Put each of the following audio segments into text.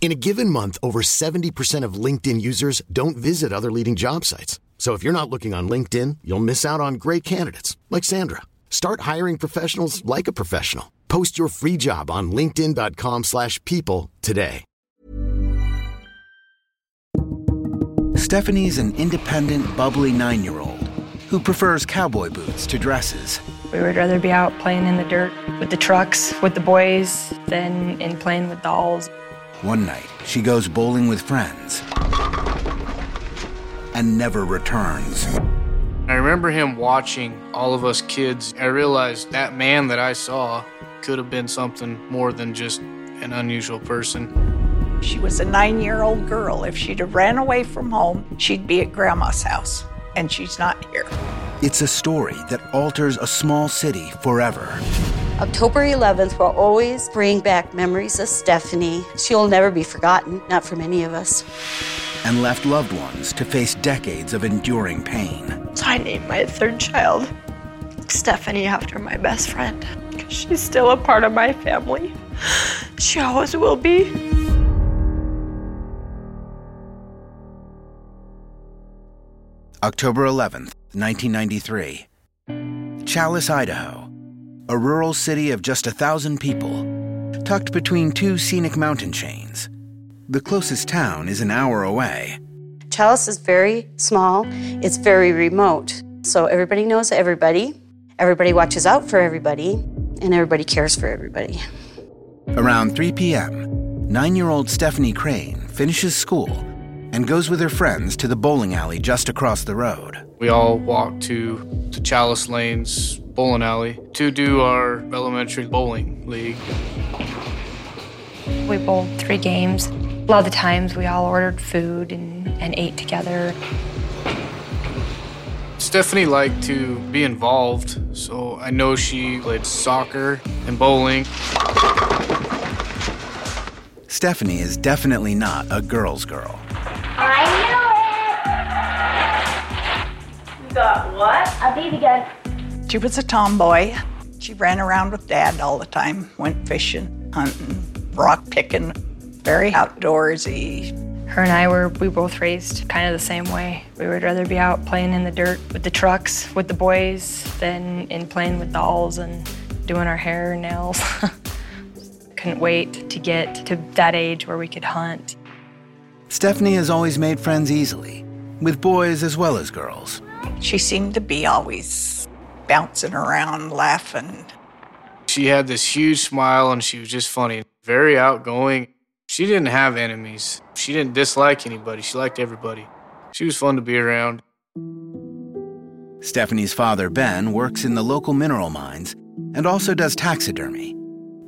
In a given month, over 70% of LinkedIn users don't visit other leading job sites. So if you're not looking on LinkedIn, you'll miss out on great candidates like Sandra. Start hiring professionals like a professional. Post your free job on linkedin.com/people slash people today. Stephanie's an independent, bubbly 9-year-old who prefers cowboy boots to dresses. We would rather be out playing in the dirt with the trucks, with the boys, than in playing with dolls. One night, she goes bowling with friends and never returns. I remember him watching all of us kids. I realized that man that I saw could have been something more than just an unusual person. She was a nine year old girl. If she'd have ran away from home, she'd be at grandma's house, and she's not here. It's a story that alters a small city forever. October 11th will always bring back memories of Stephanie. She'll never be forgotten, not for many of us. And left loved ones to face decades of enduring pain. So I named my third child Stephanie after my best friend. Because she's still a part of my family. She always will be. October 11th, 1993. Challis, Idaho. A rural city of just a thousand people, tucked between two scenic mountain chains. The closest town is an hour away. Challis is very small, it's very remote. So everybody knows everybody, everybody watches out for everybody, and everybody cares for everybody. Around 3 p.m., nine year old Stephanie Crane finishes school and goes with her friends to the bowling alley just across the road. We all walk to the Challis Lanes bowling alley to do our elementary bowling league. We bowled three games. A lot of the times we all ordered food and, and ate together. Stephanie liked to be involved, so I know she played soccer and bowling. Stephanie is definitely not a girl's girl. I knew it! You got what? A baby gun. She was a tomboy. She ran around with dad all the time, went fishing, hunting, rock picking, very outdoorsy. Her and I were, we both raised kind of the same way. We would rather be out playing in the dirt with the trucks, with the boys, than in playing with dolls and doing our hair and nails. Couldn't wait to get to that age where we could hunt. Stephanie has always made friends easily, with boys as well as girls. She seemed to be always bouncing around, laughing. She had this huge smile and she was just funny, very outgoing. She didn't have enemies. She didn't dislike anybody. She liked everybody. She was fun to be around. Stephanie's father, Ben, works in the local mineral mines and also does taxidermy.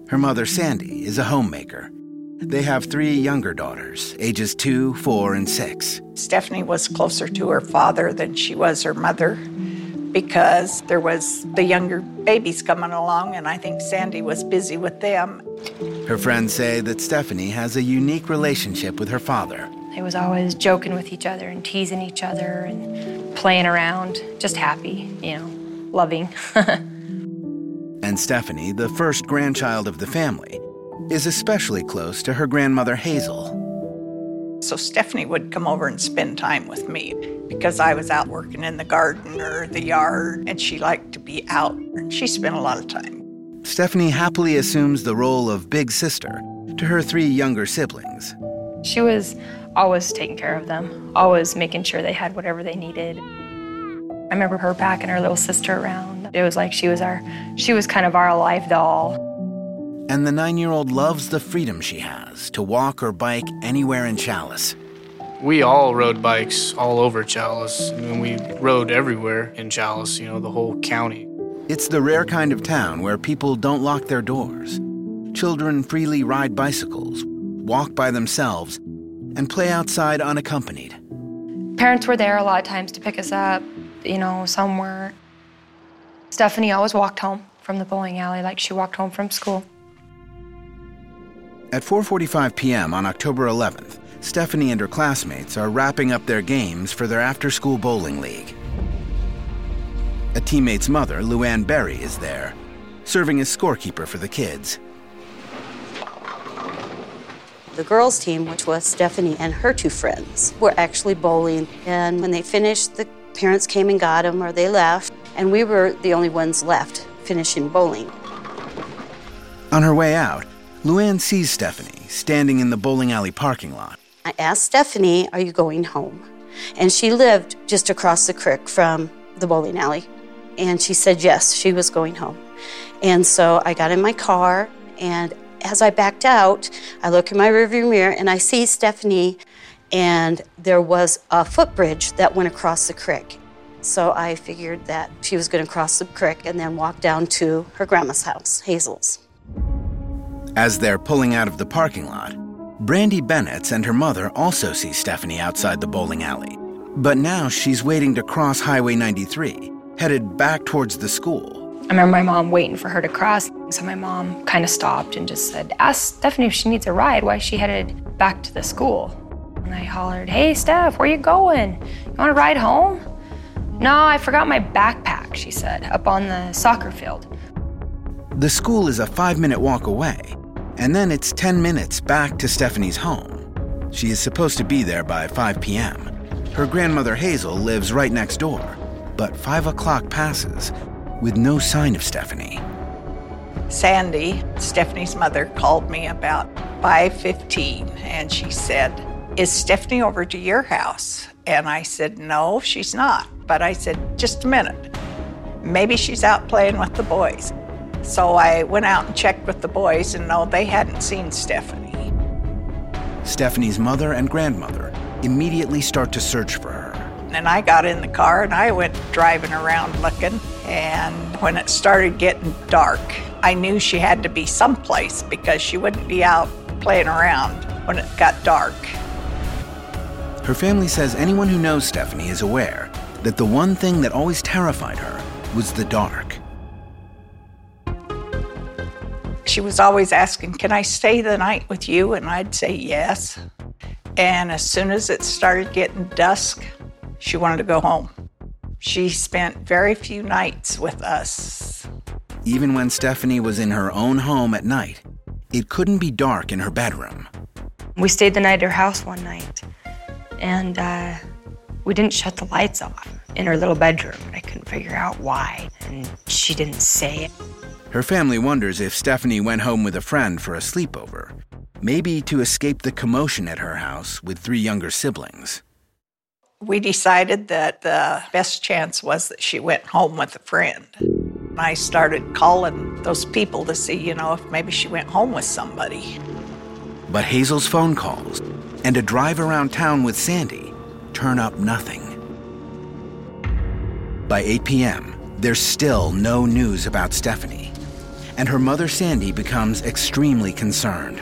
Her mother, Sandy, is a homemaker. They have three younger daughters, ages two, four, and six. Stephanie was closer to her father than she was her mother because there was the younger babies coming along and I think Sandy was busy with them. Her friends say that Stephanie has a unique relationship with her father. They was always joking with each other and teasing each other and playing around, just happy, you know, loving. And Stephanie, the first grandchild of the family, is especially close to her grandmother Hazel. So Stephanie would come over and spend time with me because I was out working in the garden or the yard, and she liked to be out, and she spent a lot of time. Stephanie happily assumes the role of big sister to her three younger siblings. She was always taking care of them, always making sure they had whatever they needed. I remember her packing her little sister around. It was like she was our she was kind of our life doll. And the nine year old loves the freedom she has to walk or bike anywhere in Challis. We all rode bikes all over Challis. I mean, we rode everywhere in Challis, you know, the whole county. It's the rare kind of town where people don't lock their doors. Children freely ride bicycles, walk by themselves, and play outside unaccompanied. Parents were there a lot of times to pick us up, you know, somewhere. Stephanie always walked home from the bowling alley like she walked home from school. At 4:45 p.m. on October 11th, Stephanie and her classmates are wrapping up their games for their after-school bowling league. A teammate's mother, Luann Berry, is there, serving as scorekeeper for the kids. The girls' team, which was Stephanie and her two friends, were actually bowling. And when they finished, the parents came and got them or they left. And we were the only ones left finishing bowling. On her way out, Luann sees Stephanie standing in the bowling alley parking lot. I asked Stephanie, Are you going home? And she lived just across the creek from the bowling alley. And she said yes, she was going home. And so I got in my car, and as I backed out, I look in my rearview mirror and I see Stephanie, and there was a footbridge that went across the creek. So I figured that she was going to cross the creek and then walk down to her grandma's house, Hazel's. As they're pulling out of the parking lot, Brandy Bennett and her mother also see Stephanie outside the bowling alley. But now she's waiting to cross Highway 93, headed back towards the school. I remember my mom waiting for her to cross. So my mom kind of stopped and just said, Ask Stephanie if she needs a ride. Why is she headed back to the school? And I hollered, Hey, Steph, where you going? You want to ride home? No, I forgot my backpack, she said, up on the soccer field. The school is a five minute walk away, and then it's 10 minutes back to Stephanie's home. She is supposed to be there by 5 p.m. Her grandmother Hazel lives right next door, but 5 o'clock passes with no sign of Stephanie. Sandy, Stephanie's mother, called me about 5:15 and she said, "Is Stephanie over to your house?" And I said, "No, she's not." But I said, "Just a minute. Maybe she's out playing with the boys." So I went out and checked with the boys and no, they hadn't seen Stephanie. Stephanie's mother and grandmother immediately start to search for her. And I got in the car and I went driving around looking. And when it started getting dark, I knew she had to be someplace because she wouldn't be out playing around when it got dark. Her family says anyone who knows Stephanie is aware that the one thing that always terrified her was the dark. She was always asking, Can I stay the night with you? And I'd say yes. And as soon as it started getting dusk, she wanted to go home. She spent very few nights with us. Even when Stephanie was in her own home at night, it couldn't be dark in her bedroom. We stayed the night at her house one night, and uh, we didn't shut the lights off in her little bedroom. I couldn't figure out why, and she didn't say it. Her family wonders if Stephanie went home with a friend for a sleepover, maybe to escape the commotion at her house with three younger siblings. We decided that the best chance was that she went home with a friend. I started calling those people to see, you know, if maybe she went home with somebody. But Hazel's phone calls and a drive around town with Sandy turn up nothing. By 8 p.m., there's still no news about Stephanie, and her mother Sandy becomes extremely concerned.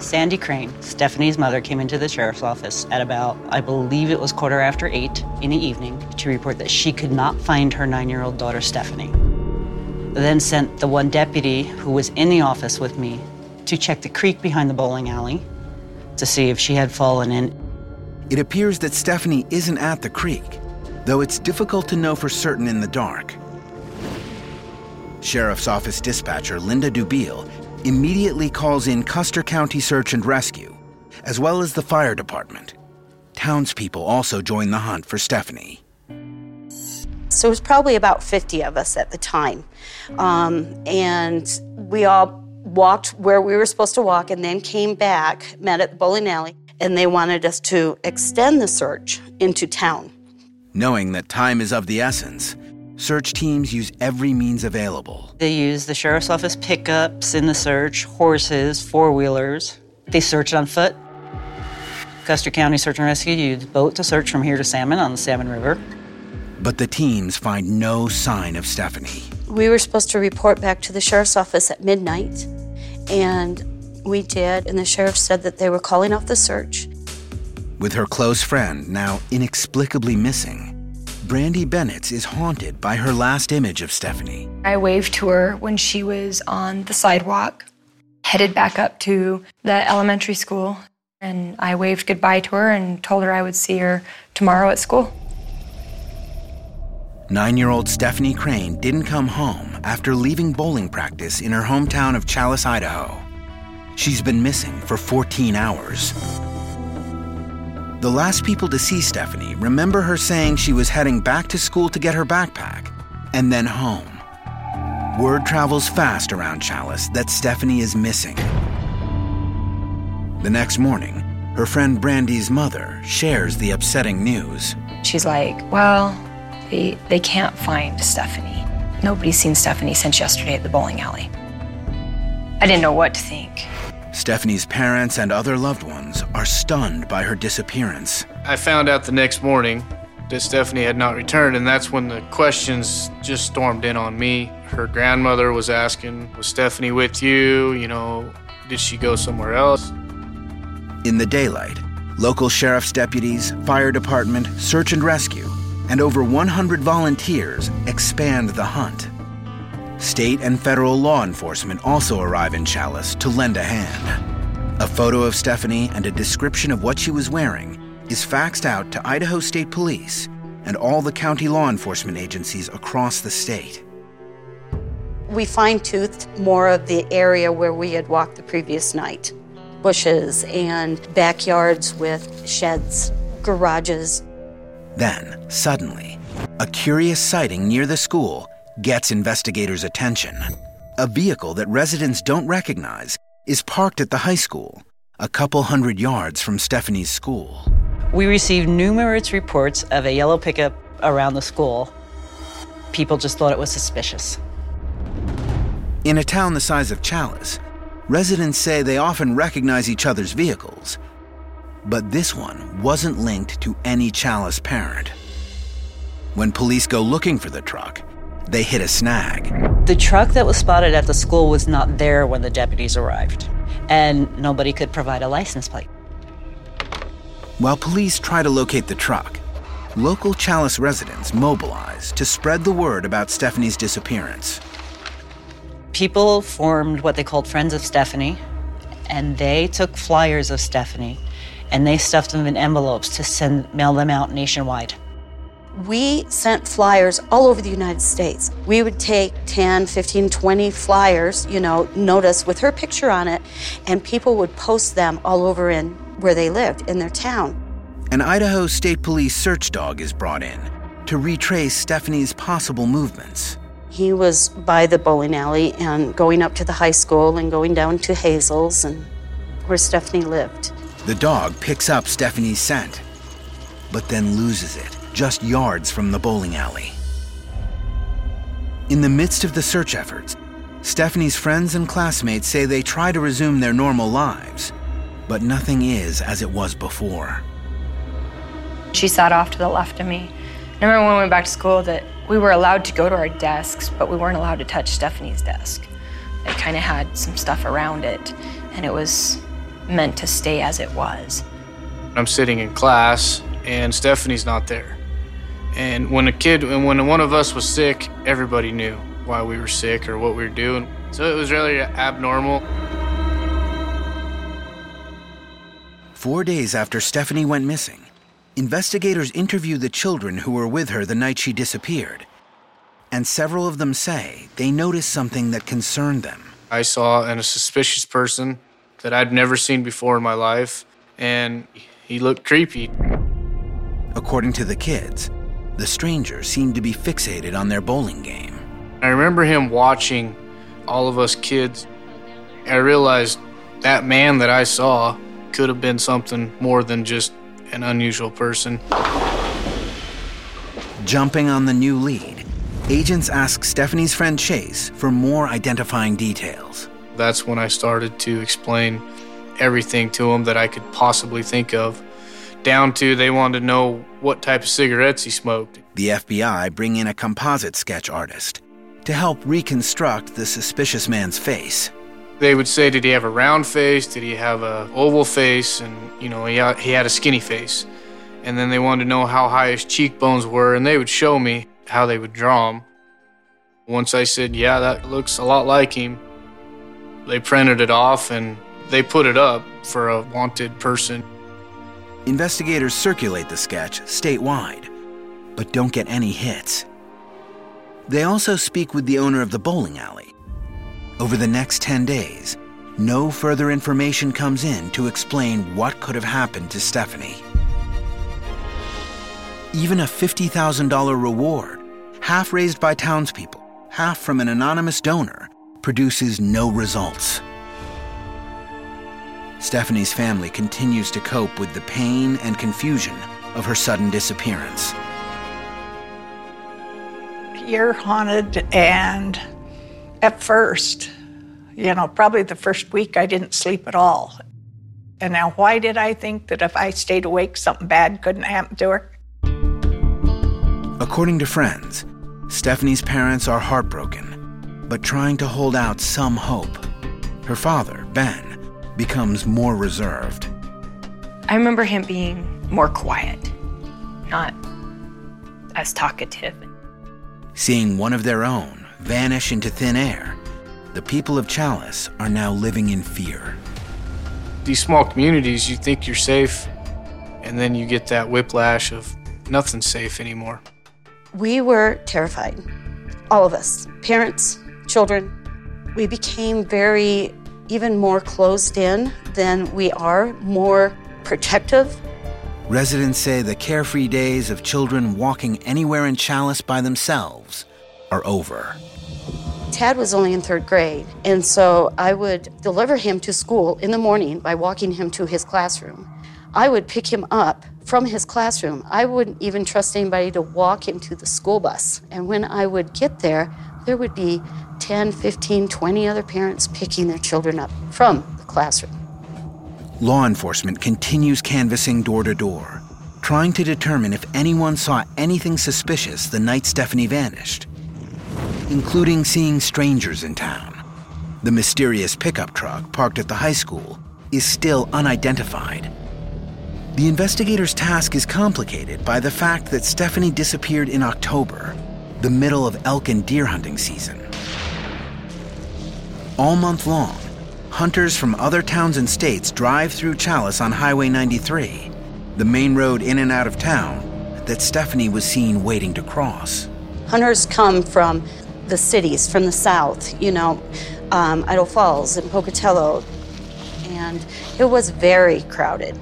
Sandy Crane, Stephanie's mother, came into the sheriff's office at about, I believe it was quarter after eight in the evening, to report that she could not find her nine year old daughter, Stephanie. Then sent the one deputy who was in the office with me to check the creek behind the bowling alley to see if she had fallen in. It appears that Stephanie isn't at the creek, though it's difficult to know for certain in the dark. Sheriff's Office dispatcher Linda Dubiel immediately calls in Custer County Search and Rescue, as well as the fire department. Townspeople also join the hunt for Stephanie. So it was probably about 50 of us at the time. Um, and we all walked where we were supposed to walk and then came back, met at the bowling alley, and they wanted us to extend the search into town. Knowing that time is of the essence, search teams use every means available. They use the sheriff's office pickups in the search, horses, four wheelers. They search on foot. Custer County Search and Rescue used boat to search from here to Salmon on the Salmon River. But the teams find no sign of Stephanie. We were supposed to report back to the sheriff's office at midnight, and we did, and the sheriff said that they were calling off the search. With her close friend now inexplicably missing, Brandy Bennett is haunted by her last image of Stephanie. I waved to her when she was on the sidewalk, headed back up to the elementary school, and I waved goodbye to her and told her I would see her tomorrow at school. Nine year old Stephanie Crane didn't come home after leaving bowling practice in her hometown of Challis, Idaho. She's been missing for 14 hours. The last people to see Stephanie remember her saying she was heading back to school to get her backpack and then home. Word travels fast around Challis that Stephanie is missing. The next morning, her friend Brandy's mother shares the upsetting news. She's like, Well, they, they can't find Stephanie. Nobody's seen Stephanie since yesterday at the bowling alley. I didn't know what to think. Stephanie's parents and other loved ones are stunned by her disappearance. I found out the next morning that Stephanie had not returned, and that's when the questions just stormed in on me. Her grandmother was asking, Was Stephanie with you? You know, did she go somewhere else? In the daylight, local sheriff's deputies, fire department, search and rescue, and over 100 volunteers expand the hunt. State and federal law enforcement also arrive in Challis to lend a hand. A photo of Stephanie and a description of what she was wearing is faxed out to Idaho State Police and all the county law enforcement agencies across the state. We fine toothed more of the area where we had walked the previous night bushes and backyards with sheds, garages. Then, suddenly, a curious sighting near the school gets investigators' attention. A vehicle that residents don't recognize is parked at the high school, a couple hundred yards from Stephanie's school. We received numerous reports of a yellow pickup around the school. People just thought it was suspicious. In a town the size of Challis, residents say they often recognize each other's vehicles. But this one wasn't linked to any Challis parent. When police go looking for the truck, they hit a snag. The truck that was spotted at the school was not there when the deputies arrived, and nobody could provide a license plate. While police try to locate the truck, local Challis residents mobilize to spread the word about Stephanie's disappearance. People formed what they called Friends of Stephanie, and they took flyers of Stephanie and they stuffed them in envelopes to send mail them out nationwide. We sent flyers all over the United States. We would take 10, 15, 20 flyers, you know, notice with her picture on it, and people would post them all over in where they lived, in their town. An Idaho State Police search dog is brought in to retrace Stephanie's possible movements. He was by the bowling alley and going up to the high school and going down to Hazel's and where Stephanie lived. The dog picks up Stephanie's scent, but then loses it just yards from the bowling alley. In the midst of the search efforts, Stephanie's friends and classmates say they try to resume their normal lives, but nothing is as it was before. She sat off to the left of me. I remember when we went back to school that we were allowed to go to our desks, but we weren't allowed to touch Stephanie's desk. It kind of had some stuff around it, and it was meant to stay as it was. I'm sitting in class, and Stephanie's not there. And when a kid, and when one of us was sick, everybody knew why we were sick or what we were doing. So it was really abnormal. Four days after Stephanie went missing, Investigators interview the children who were with her the night she disappeared, and several of them say they noticed something that concerned them. I saw a suspicious person that I'd never seen before in my life, and he looked creepy. According to the kids, the stranger seemed to be fixated on their bowling game. I remember him watching all of us kids. I realized that man that I saw could have been something more than just an unusual person. Jumping on the new lead, agents ask Stephanie's friend Chase for more identifying details. That's when I started to explain everything to him that I could possibly think of, down to they wanted to know what type of cigarettes he smoked. The FBI bring in a composite sketch artist to help reconstruct the suspicious man's face. They would say, did he have a round face? Did he have a oval face? And, you know, he had, he had a skinny face. And then they wanted to know how high his cheekbones were, and they would show me how they would draw him. Once I said, yeah, that looks a lot like him, they printed it off and they put it up for a wanted person. Investigators circulate the sketch statewide, but don't get any hits. They also speak with the owner of the bowling alley. Over the next 10 days, no further information comes in to explain what could have happened to Stephanie. Even a $50,000 reward, half raised by townspeople, half from an anonymous donor, produces no results. Stephanie's family continues to cope with the pain and confusion of her sudden disappearance. You're haunted, and at first, you know, probably the first week I didn't sleep at all. And now, why did I think that if I stayed awake, something bad couldn't happen to her? According to friends, Stephanie's parents are heartbroken, but trying to hold out some hope. Her father, Ben, becomes more reserved. I remember him being more quiet, not as talkative. Seeing one of their own vanish into thin air, the people of Challis are now living in fear. These small communities, you think you're safe, and then you get that whiplash of nothing's safe anymore. We were terrified, all of us, parents, children. We became very, even more closed in than we are, more protective. Residents say the carefree days of children walking anywhere in Challis by themselves are over. Tad was only in third grade, and so I would deliver him to school in the morning by walking him to his classroom. I would pick him up from his classroom. I wouldn't even trust anybody to walk him to the school bus. And when I would get there, there would be 10, 15, 20 other parents picking their children up from the classroom. Law enforcement continues canvassing door to door, trying to determine if anyone saw anything suspicious the night Stephanie vanished, including seeing strangers in town. The mysterious pickup truck parked at the high school is still unidentified. The investigator's task is complicated by the fact that Stephanie disappeared in October, the middle of elk and deer hunting season. All month long, hunters from other towns and states drive through Challis on Highway 93, the main road in and out of town that Stephanie was seen waiting to cross. Hunters come from the cities, from the south, you know, um, Idaho Falls and Pocatello, and it was very crowded.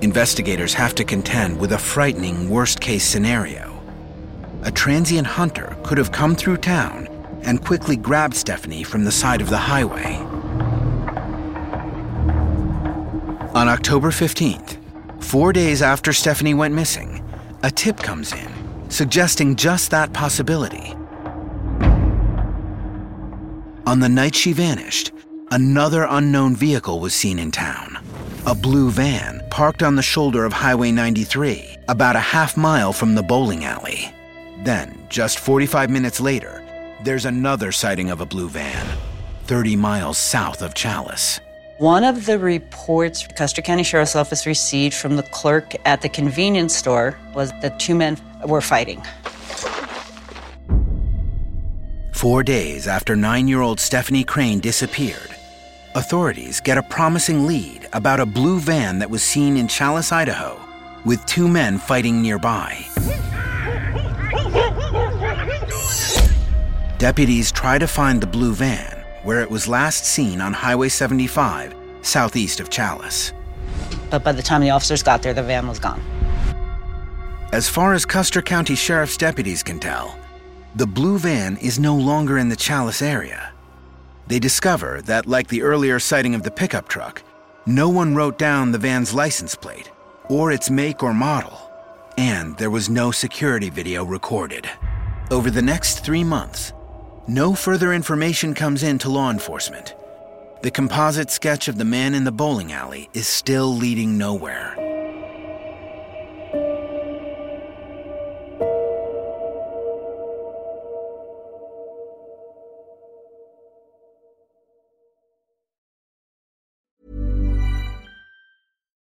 Investigators have to contend with a frightening worst case scenario. A transient hunter could have come through town and quickly grabbed Stephanie from the side of the highway. On October 15th, four days after Stephanie went missing, a tip comes in suggesting just that possibility. On the night she vanished, another unknown vehicle was seen in town. A blue van parked on the shoulder of Highway 93, about a half mile from the bowling alley. Then, just 45 minutes later, there's another sighting of a blue van, 30 miles south of Challis. One of the reports Custer County Sheriff's Office received from the clerk at the convenience store was that two men were fighting. Four days after nine year old Stephanie Crane disappeared, authorities get a promising lead about a blue van that was seen in Challis, Idaho, with two men fighting nearby. Deputies try to find the blue van, where it was last seen on Highway 75, southeast of Challis. But by the time the officers got there, the van was gone. As far as Custer County Sheriff's deputies can tell, the blue van is no longer in the Challis area. They discover that, like the earlier sighting of the pickup truck, no one wrote down the van's license plate or its make or model, and there was no security video recorded. Over the next three months, no further information comes in to law enforcement. The composite sketch of the man in the bowling alley is still leading nowhere.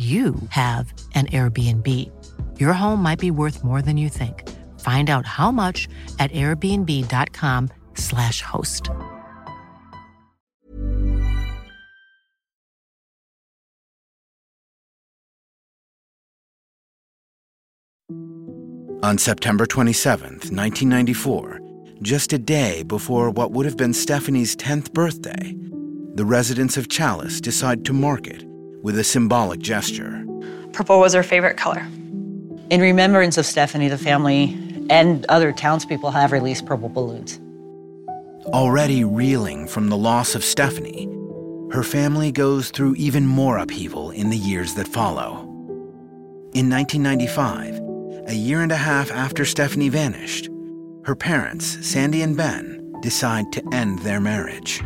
you have an Airbnb. Your home might be worth more than you think. Find out how much at airbnb.com/slash host. On September 27, 1994, just a day before what would have been Stephanie's 10th birthday, the residents of Challis decide to mark it with a symbolic gesture. Purple was her favorite color. In remembrance of Stephanie, the family and other townspeople have released purple balloons. Already reeling from the loss of Stephanie, her family goes through even more upheaval in the years that follow. In 1995, a year and a half after Stephanie vanished, her parents, Sandy and Ben, decide to end their marriage.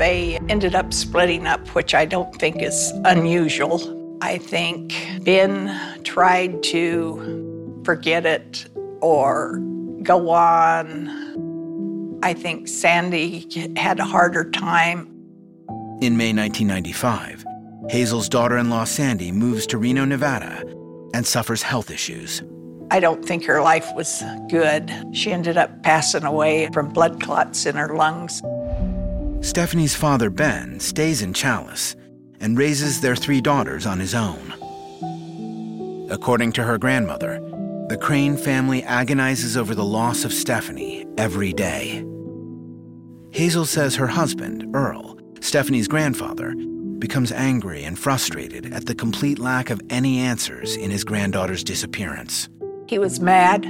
They ended up splitting up, which I don't think is unusual. I think Ben tried to forget it or go on. I think Sandy had a harder time. In May 1995, Hazel's daughter in law Sandy moves to Reno, Nevada, and suffers health issues. I don't think her life was good. She ended up passing away from blood clots in her lungs. Stephanie's father, Ben, stays in Challis and raises their three daughters on his own. According to her grandmother, the Crane family agonizes over the loss of Stephanie every day. Hazel says her husband, Earl, Stephanie's grandfather, becomes angry and frustrated at the complete lack of any answers in his granddaughter's disappearance. He was mad.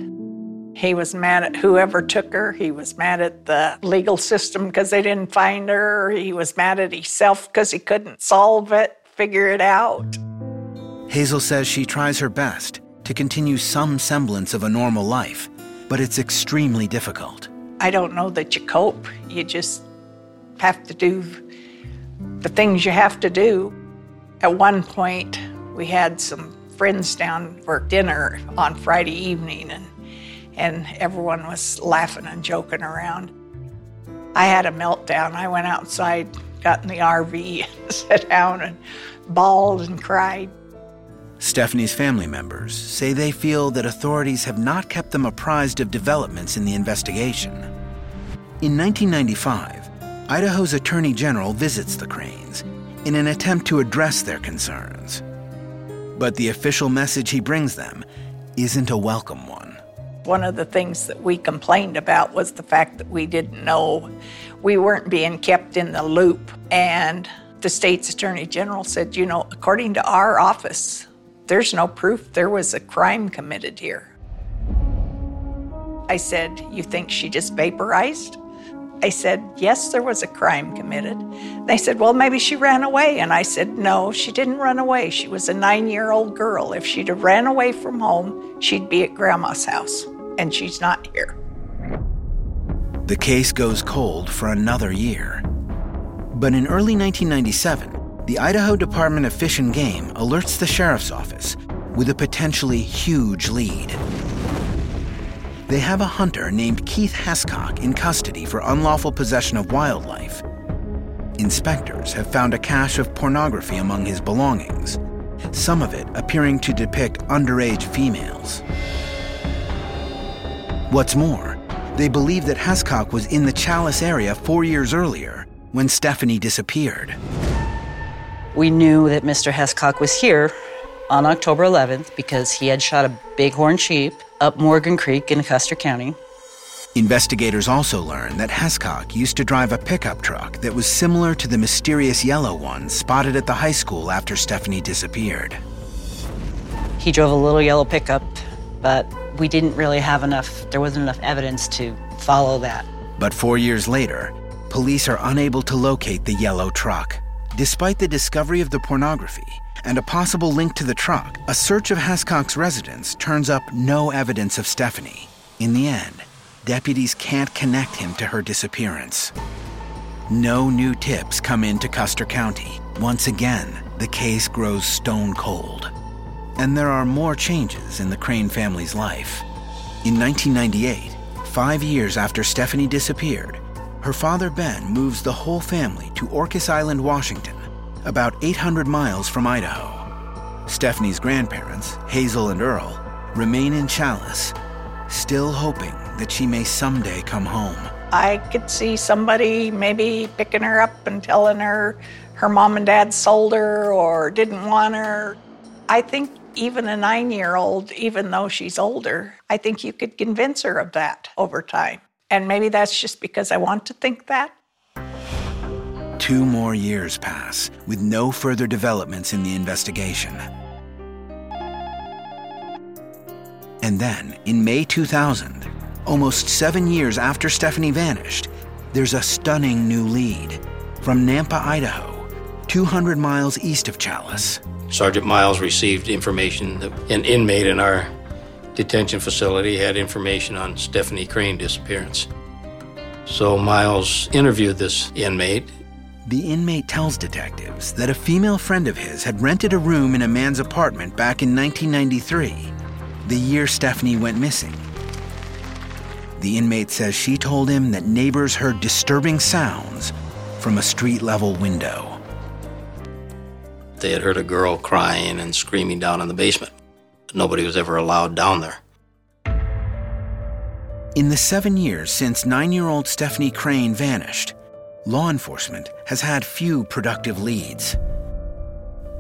He was mad at whoever took her. He was mad at the legal system because they didn't find her. He was mad at himself because he couldn't solve it, figure it out. Hazel says she tries her best to continue some semblance of a normal life, but it's extremely difficult. I don't know that you cope. You just have to do the things you have to do. At one point, we had some friends down for dinner on Friday evening, and, and everyone was laughing and joking around. I had a meltdown. I went outside, got in the RV, sat down, and bawled and cried. Stephanie's family members say they feel that authorities have not kept them apprised of developments in the investigation. In 1995, Idaho's Attorney General visits the Cranes in an attempt to address their concerns. But the official message he brings them isn't a welcome one. One of the things that we complained about was the fact that we didn't know, we weren't being kept in the loop. And the state's attorney general said, you know, according to our office, there's no proof there was a crime committed here. I said, You think she just vaporized? I said, Yes, there was a crime committed. They said, Well, maybe she ran away. And I said, No, she didn't run away. She was a nine year old girl. If she'd have ran away from home, she'd be at grandma's house, and she's not here. The case goes cold for another year. But in early 1997, the Idaho Department of Fish and Game alerts the sheriff's office with a potentially huge lead. They have a hunter named Keith Hescock in custody for unlawful possession of wildlife. Inspectors have found a cache of pornography among his belongings, some of it appearing to depict underage females. What's more, they believe that Hescock was in the Challis area four years earlier when Stephanie disappeared. We knew that Mr. Hescock was here on October 11th because he had shot a bighorn sheep up Morgan Creek in Custer County. Investigators also learned that Hescock used to drive a pickup truck that was similar to the mysterious yellow one spotted at the high school after Stephanie disappeared. He drove a little yellow pickup, but we didn't really have enough, there wasn't enough evidence to follow that. But four years later, police are unable to locate the yellow truck. Despite the discovery of the pornography and a possible link to the truck, a search of Hescock's residence turns up no evidence of Stephanie. In the end, deputies can't connect him to her disappearance. No new tips come into Custer County. Once again, the case grows stone cold. And there are more changes in the Crane family's life. In 1998, five years after Stephanie disappeared, her father Ben moves the whole family to Orcas Island, Washington, about 800 miles from Idaho. Stephanie's grandparents, Hazel and Earl, remain in Challis, still hoping that she may someday come home. I could see somebody maybe picking her up and telling her her mom and dad sold her or didn't want her. I think even a nine year old, even though she's older, I think you could convince her of that over time. And maybe that's just because I want to think that. Two more years pass with no further developments in the investigation. And then, in May 2000, almost seven years after Stephanie vanished, there's a stunning new lead from Nampa, Idaho, 200 miles east of Challis. Sergeant Miles received information that an inmate in our detention facility had information on Stephanie Crane disappearance. So Miles interviewed this inmate. The inmate tells detectives that a female friend of his had rented a room in a man's apartment back in 1993, the year Stephanie went missing. The inmate says she told him that neighbors heard disturbing sounds from a street level window. They had heard a girl crying and screaming down in the basement. Nobody was ever allowed down there. In the seven years since nine year old Stephanie Crane vanished, law enforcement has had few productive leads.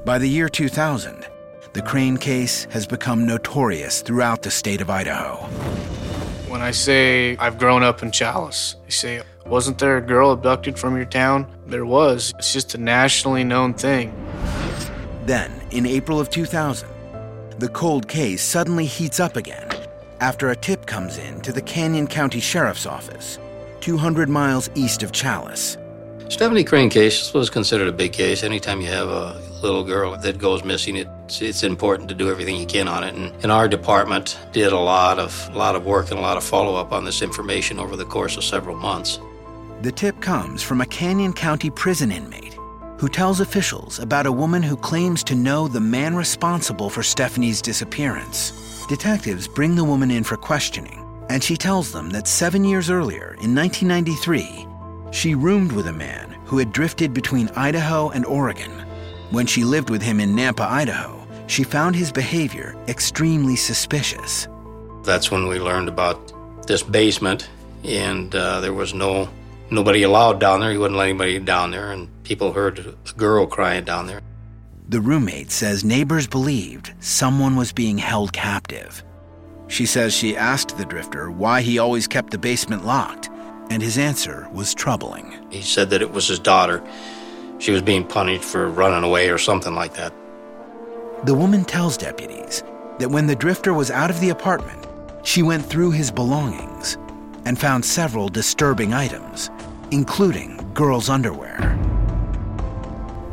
By the year 2000, the Crane case has become notorious throughout the state of Idaho. When I say I've grown up in Challis, they say, wasn't there a girl abducted from your town? There was. It's just a nationally known thing. Then, in April of 2000, the cold case suddenly heats up again after a tip comes in to the Canyon County Sheriff's Office, 200 miles east of Challis. Stephanie Crane case was considered a big case. Anytime you have a little girl that goes missing, it's, it's important to do everything you can on it. And, and our department did a lot of a lot of work and a lot of follow up on this information over the course of several months. The tip comes from a Canyon County prison inmate who tells officials about a woman who claims to know the man responsible for Stephanie's disappearance. Detectives bring the woman in for questioning, and she tells them that seven years earlier, in 1993, she roomed with a man who had drifted between Idaho and Oregon. When she lived with him in Nampa, Idaho, she found his behavior extremely suspicious. That's when we learned about this basement, and uh, there was no nobody allowed down there. He wouldn't let anybody down there, and people heard a girl crying down there. The roommate says neighbors believed someone was being held captive. She says she asked the drifter why he always kept the basement locked, and his answer was troubling. He said that it was his daughter. She was being punished for running away or something like that. The woman tells deputies that when the drifter was out of the apartment, she went through his belongings and found several disturbing items, including girls' underwear.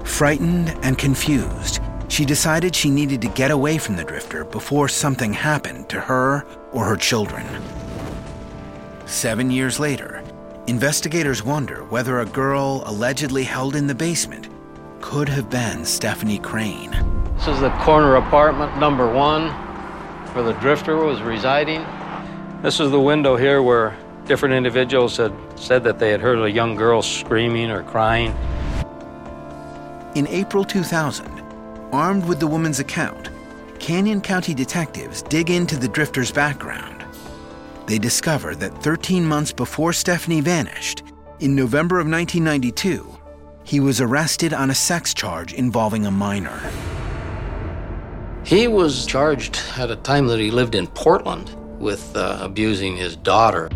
Frightened and confused, she decided she needed to get away from the drifter before something happened to her or her children. Seven years later, investigators wonder whether a girl allegedly held in the basement could have been Stephanie Crane. This is the corner apartment number one where the drifter was residing. This is the window here where different individuals had said that they had heard a young girl screaming or crying. In April 2000, armed with the woman's account, Canyon County detectives dig into the drifter's background. They discover that 13 months before Stephanie vanished, in November of 1992, he was arrested on a sex charge involving a minor. He was charged at a time that he lived in Portland with uh, abusing his daughter.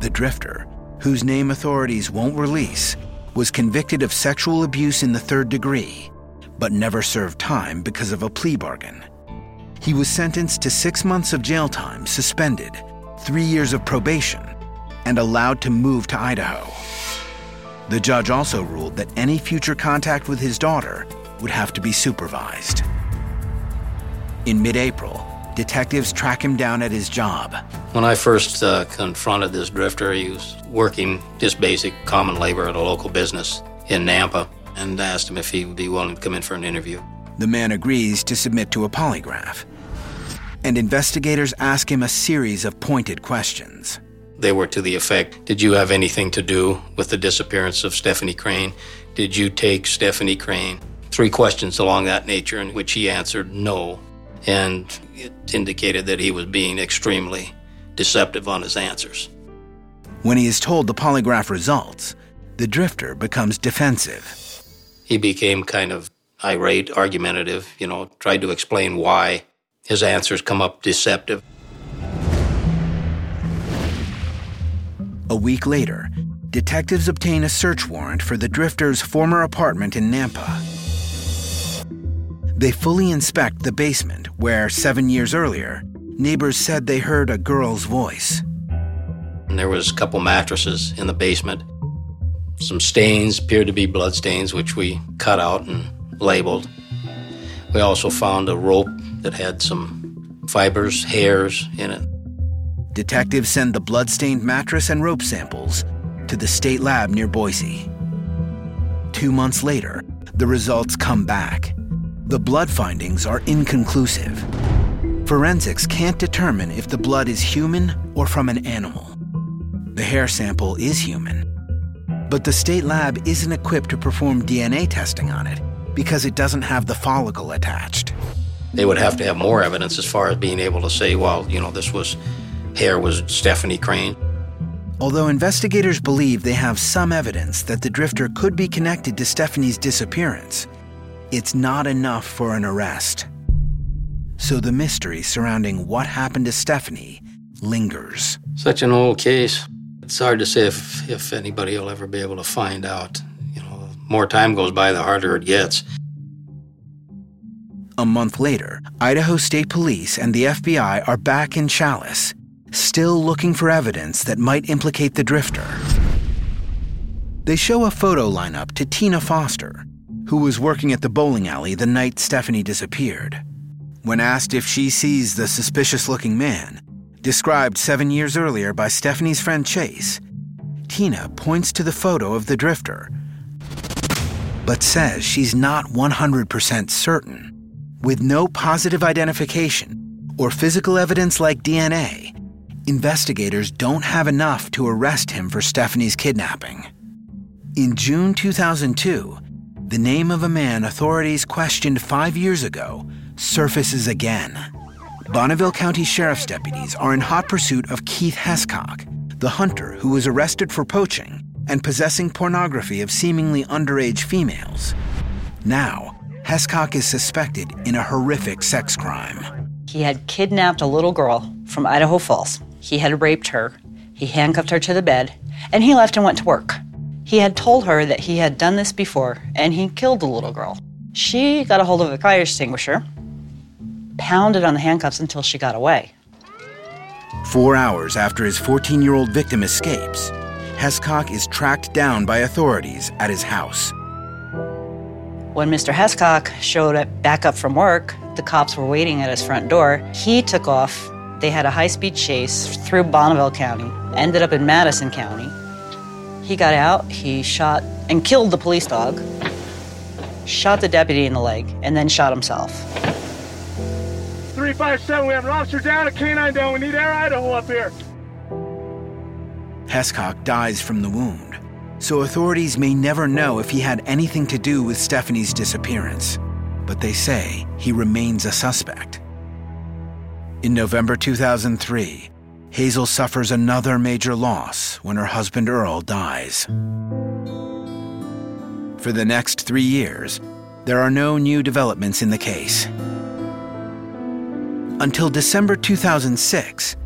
The drifter, whose name authorities won't release, was convicted of sexual abuse in the third degree, but never served time because of a plea bargain. He was sentenced to six months of jail time, suspended, three years of probation, and allowed to move to Idaho. The judge also ruled that any future contact with his daughter would have to be supervised. In mid April, detectives track him down at his job. When I first uh, confronted this drifter, he was working just basic common labor at a local business in Nampa and asked him if he would be willing to come in for an interview. The man agrees to submit to a polygraph. And investigators ask him a series of pointed questions. They were to the effect Did you have anything to do with the disappearance of Stephanie Crane? Did you take Stephanie Crane? Three questions along that nature, in which he answered no. And it indicated that he was being extremely deceptive on his answers. When he is told the polygraph results, the drifter becomes defensive. He became kind of irate, argumentative, you know, tried to explain why his answers come up deceptive. A week later, detectives obtain a search warrant for the drifter's former apartment in Nampa. They fully inspect the basement where, seven years earlier, neighbors said they heard a girl's voice. And there was a couple mattresses in the basement. Some stains appeared to be blood stains, which we cut out and labeled. We also found a rope that had some fibers, hairs in it. Detectives send the blood-stained mattress and rope samples to the state lab near Boise. Two months later, the results come back. The blood findings are inconclusive. Forensics can't determine if the blood is human or from an animal. The hair sample is human. But the state lab isn't equipped to perform DNA testing on it because it doesn't have the follicle attached. They would have to have more evidence as far as being able to say, well, you know, this was hair was Stephanie Crane. Although investigators believe they have some evidence that the drifter could be connected to Stephanie's disappearance, it's not enough for an arrest. So the mystery surrounding what happened to Stephanie lingers. Such an old case. It's hard to say if, if anybody will ever be able to find out. You know, more time goes by, the harder it gets. A month later, Idaho State Police and the FBI are back in Challis, still looking for evidence that might implicate the drifter. They show a photo lineup to Tina Foster, who was working at the bowling alley the night Stephanie disappeared. When asked if she sees the suspicious looking man, described seven years earlier by Stephanie's friend Chase, Tina points to the photo of the drifter, but says she's not 100% certain. With no positive identification or physical evidence like DNA, investigators don't have enough to arrest him for Stephanie's kidnapping. In June 2002, the name of a man authorities questioned five years ago surfaces again. Bonneville County Sheriff's deputies are in hot pursuit of Keith Hescock, the hunter who was arrested for poaching and possessing pornography of seemingly underage females. Now, Hescock is suspected in a horrific sex crime. He had kidnapped a little girl from Idaho Falls. He had raped her. He handcuffed her to the bed, and he left and went to work. He had told her that he had done this before, and he killed the little girl. She got a hold of a fire extinguisher, pounded on the handcuffs until she got away. Four hours after his 14 year old victim escapes, Hescock is tracked down by authorities at his house. When Mr. Hescock showed up back up from work, the cops were waiting at his front door. He took off. They had a high speed chase through Bonneville County, ended up in Madison County. He got out, he shot and killed the police dog, shot the deputy in the leg, and then shot himself. 357, we have officer down, a canine down. We need Air Idaho up here. Hescock dies from the wound so authorities may never know if he had anything to do with Stephanie's disappearance, but they say he remains a suspect. In November 2003, Hazel suffers another major loss when her husband Earl dies. For the next three years, there are no new developments in the case. Until December 2006,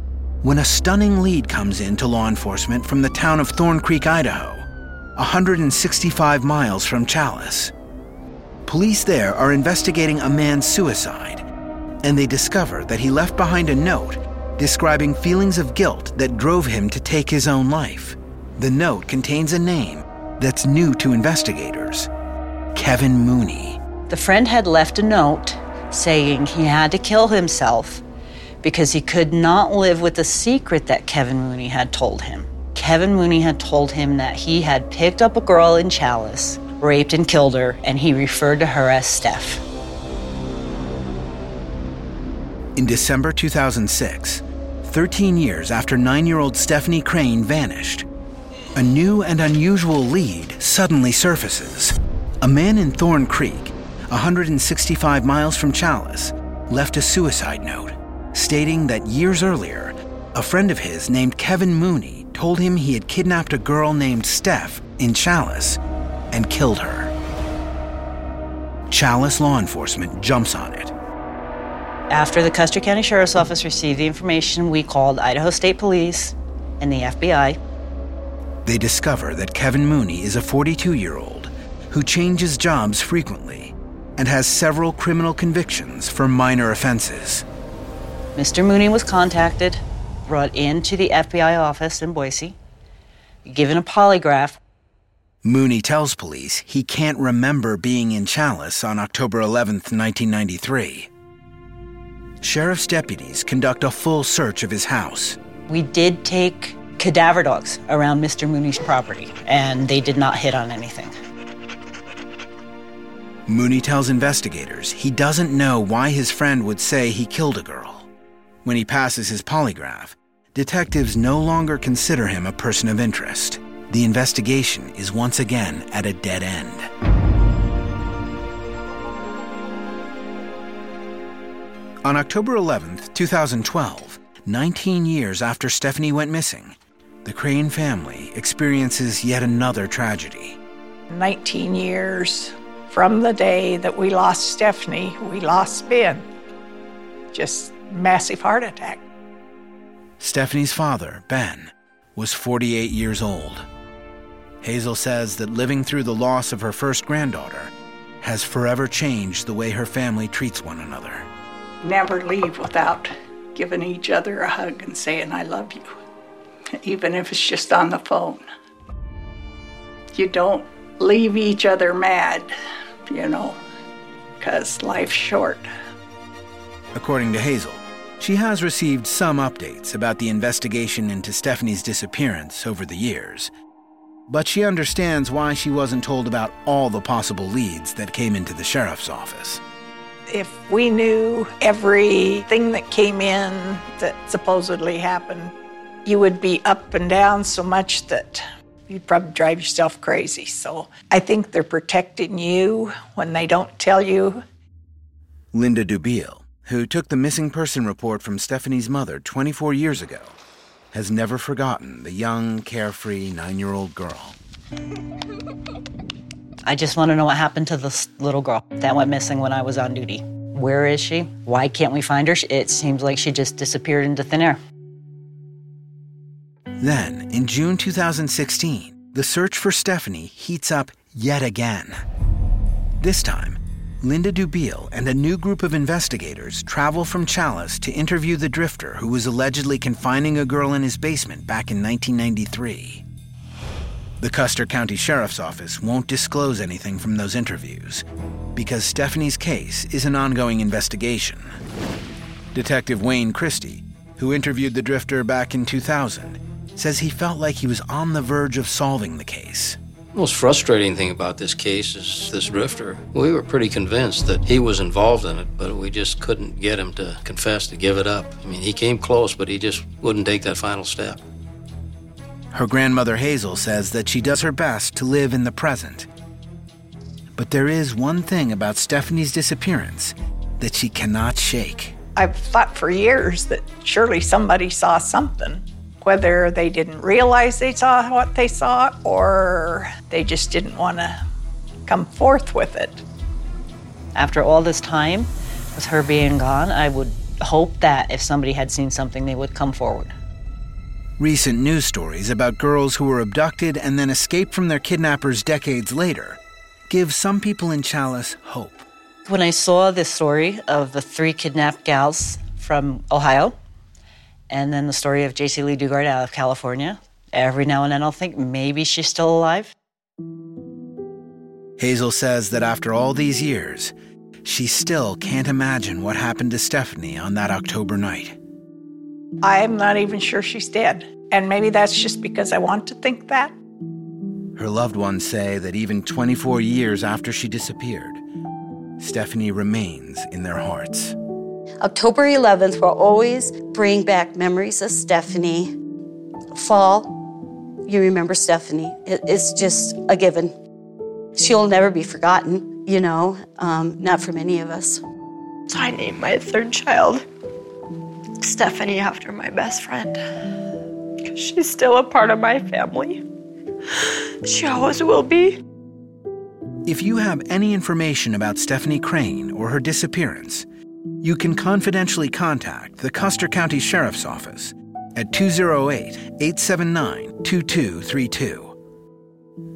when a stunning lead comes in to law enforcement from the town of Thorn Creek, Idaho. 165 miles from Challis. Police there are investigating a man's suicide, and they discover that he left behind a note describing feelings of guilt that drove him to take his own life. The note contains a name that's new to investigators Kevin Mooney. The friend had left a note saying he had to kill himself because he could not live with the secret that Kevin Mooney had told him. Kevin Mooney had told him that he had picked up a girl in Challis, raped and killed her, and he referred to her as Steph. In December 2006, 13 years after nine year old Stephanie Crane vanished, a new and unusual lead suddenly surfaces. A man in Thorn Creek, 165 miles from Challis, left a suicide note stating that years earlier, a friend of his named Kevin Mooney told him he had kidnapped a girl named Steph in Challis and killed her. Challis law enforcement jumps on it. After the Custer County Sheriff's Office received the information, we called Idaho State Police and the FBI. They discover that Kevin Mooney is a 42 year old who changes jobs frequently and has several criminal convictions for minor offenses. Mr. Mooney was contacted brought into the FBI office in Boise, given a polygraph. Mooney tells police he can't remember being in Challis on October 11, 1993. Sheriff's deputies conduct a full search of his house. We did take cadaver dogs around Mr. Mooney's property, and they did not hit on anything. Mooney tells investigators he doesn't know why his friend would say he killed a girl. When he passes his polygraph, detectives no longer consider him a person of interest. The investigation is once again at a dead end. On October 11, 2012, 19 years after Stephanie went missing, the Crane family experiences yet another tragedy. 19 years from the day that we lost Stephanie, we lost Ben. Just massive heart attack. Stephanie's father, Ben, was 48 years old. Hazel says that living through the loss of her first granddaughter has forever changed the way her family treats one another. Never leave without giving each other a hug and saying, I love you, even if it's just on the phone. You don't leave each other mad, you know, because life's short. According to Hazel, she has received some updates about the investigation into Stephanie's disappearance over the years, but she understands why she wasn't told about all the possible leads that came into the sheriff's office. If we knew everything that came in that supposedly happened, you would be up and down so much that you'd probably drive yourself crazy. So I think they're protecting you when they don't tell you. Linda Dubiel, who took the missing person report from Stephanie's mother 24 years ago, has never forgotten the young, carefree nine year old girl. I just want to know what happened to this little girl that went missing when I was on duty. Where is she? Why can't we find her? It seems like she just disappeared into thin air. Then, in June 2016, the search for Stephanie heats up yet again. This time, Linda Dubiel and a new group of investigators travel from Challis to interview the drifter who was allegedly confining a girl in his basement back in 1993. The Custer County Sheriff's Office won't disclose anything from those interviews because Stephanie's case is an ongoing investigation. Detective Wayne Christie, who interviewed the drifter back in 2000, says he felt like he was on the verge of solving the case. The most frustrating thing about this case is this drifter. We were pretty convinced that he was involved in it, but we just couldn't get him to confess, to give it up. I mean, he came close, but he just wouldn't take that final step. Her grandmother Hazel says that she does her best to live in the present. But there is one thing about Stephanie's disappearance that she cannot shake. I've thought for years that surely somebody saw something, whether they didn't realize they saw what they saw or they just didn't want to come forth with it. After all this time, with her being gone, I would hope that if somebody had seen something, they would come forward. Recent news stories about girls who were abducted and then escaped from their kidnappers decades later give some people in Challis hope. When I saw this story of the three kidnapped gals from Ohio, and then the story of Jaycee Lee Dugard out of California, every now and then I'll think maybe she's still alive. Hazel says that after all these years, she still can't imagine what happened to Stephanie on that October night. I'm not even sure she's dead. And maybe that's just because I want to think that. Her loved ones say that even 24 years after she disappeared, Stephanie remains in their hearts. October 11th will always bring back memories of Stephanie. Fall, you remember Stephanie. it's just a given. She'll never be forgotten, you know, um, not from any of us. So I named my third child Stephanie after my best friend. Because she's still a part of my family. She always will be. If you have any information about Stephanie Crane or her disappearance, you can confidentially contact the Custer County Sheriff's Office at 208 879 2232.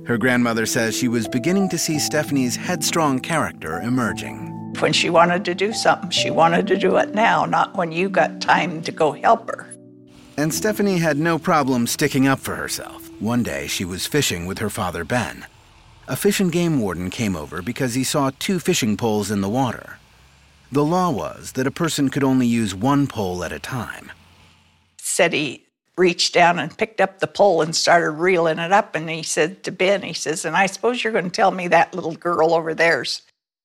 Her grandmother says she was beginning to see Stephanie's headstrong character emerging. When she wanted to do something, she wanted to do it now, not when you got time to go help her. And Stephanie had no problem sticking up for herself. One day she was fishing with her father, Ben. A fish and game warden came over because he saw two fishing poles in the water. The law was that a person could only use one pole at a time. Said he reached down and picked up the pole and started reeling it up. And he said to Ben, he says, And I suppose you're going to tell me that little girl over there's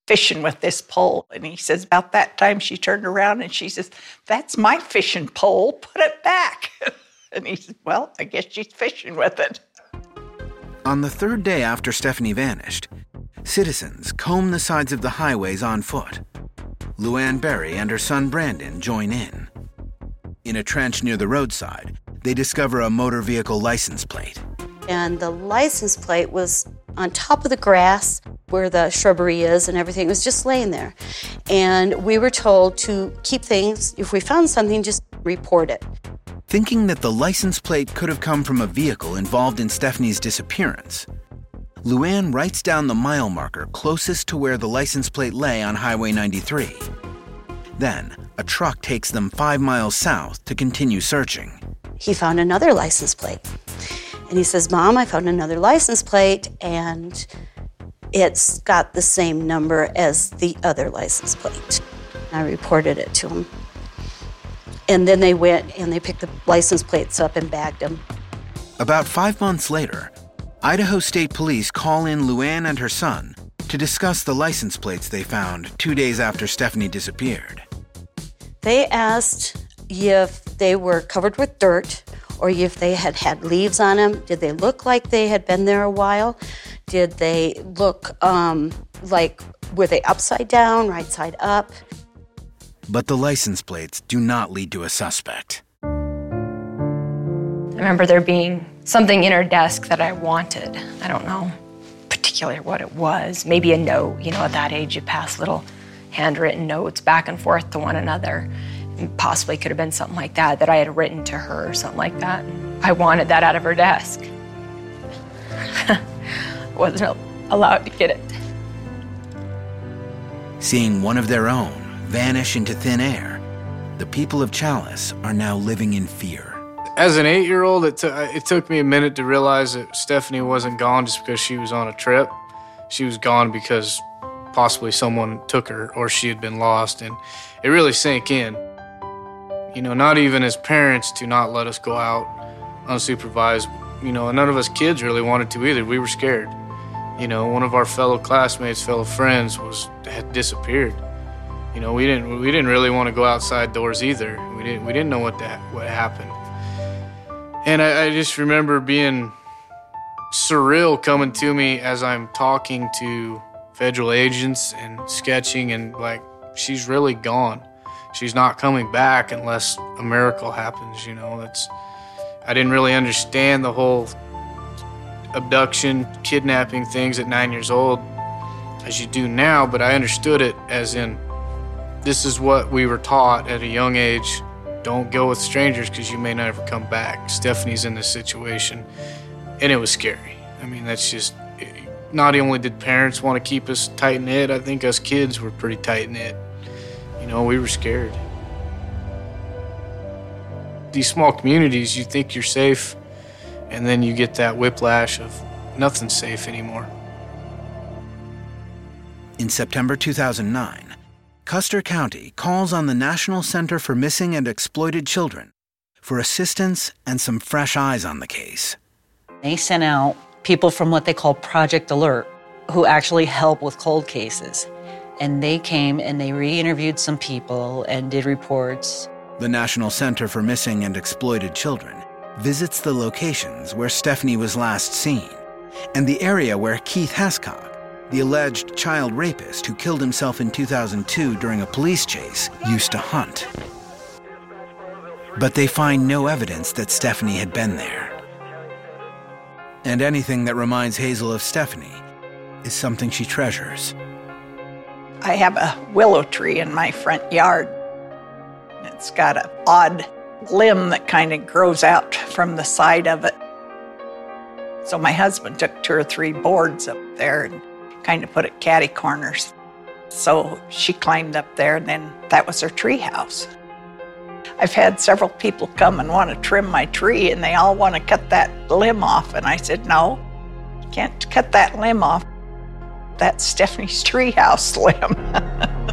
fishing with this pole. And he says, About that time, she turned around and she says, That's my fishing pole. Put it back. and he said, Well, I guess she's fishing with it. On the third day after Stephanie vanished, citizens comb the sides of the highways on foot. Luann Berry and her son Brandon join in. In a trench near the roadside, they discover a motor vehicle license plate. And the license plate was on top of the grass where the shrubbery is and everything. It was just laying there. And we were told to keep things, if we found something, just report it. Thinking that the license plate could have come from a vehicle involved in Stephanie's disappearance, Luann writes down the mile marker closest to where the license plate lay on Highway 93. Then, a truck takes them five miles south to continue searching. He found another license plate. And he says, Mom, I found another license plate, and it's got the same number as the other license plate. I reported it to him. And then they went and they picked the license plates up and bagged them. About five months later, Idaho State Police call in Luann and her son to discuss the license plates they found two days after Stephanie disappeared. They asked if they were covered with dirt or if they had had leaves on them. Did they look like they had been there a while? Did they look um, like, were they upside down, right side up? But the license plates do not lead to a suspect. I remember there being something in her desk that I wanted. I don't know particularly what it was. Maybe a note. You know, at that age, you pass little handwritten notes back and forth to one another. And possibly could have been something like that that I had written to her or something like that. I wanted that out of her desk. Wasn't allowed to get it. Seeing one of their own vanish into thin air, the people of Challis are now living in fear. As an eight year old, it, t- uh, it took me a minute to realize that Stephanie wasn't gone just because she was on a trip. She was gone because possibly someone took her or she had been lost. And it really sank in. You know, not even as parents to not let us go out unsupervised. You know, none of us kids really wanted to either. We were scared. You know, one of our fellow classmates, fellow friends, was had disappeared. You know, we didn't we didn't really want to go outside doors either. We didn't we didn't know what that what happened. And I, I just remember being surreal coming to me as I'm talking to federal agents and sketching and like she's really gone. She's not coming back unless a miracle happens, you know. That's I didn't really understand the whole abduction, kidnapping things at 9 years old as you do now, but I understood it as in this is what we were taught at a young age. Don't go with strangers because you may never come back. Stephanie's in this situation. And it was scary. I mean, that's just not only did parents want to keep us tight knit, I think us kids were pretty tight knit. You know, we were scared. These small communities, you think you're safe, and then you get that whiplash of nothing's safe anymore. In September 2009, Custer County calls on the National Center for Missing and Exploited Children for assistance and some fresh eyes on the case. They sent out people from what they call Project Alert who actually help with cold cases. And they came and they re interviewed some people and did reports. The National Center for Missing and Exploited Children visits the locations where Stephanie was last seen and the area where Keith Hescock, the alleged child rapist who killed himself in 2002 during a police chase, used to hunt. But they find no evidence that Stephanie had been there. And anything that reminds Hazel of Stephanie is something she treasures. I have a willow tree in my front yard. It's got an odd limb that kind of grows out from the side of it. So my husband took two or three boards up there and kind of put it catty corners. So she climbed up there, and then that was her tree house. I've had several people come and want to trim my tree, and they all want to cut that limb off. And I said, No, you can't cut that limb off. That's Stephanie's treehouse limb.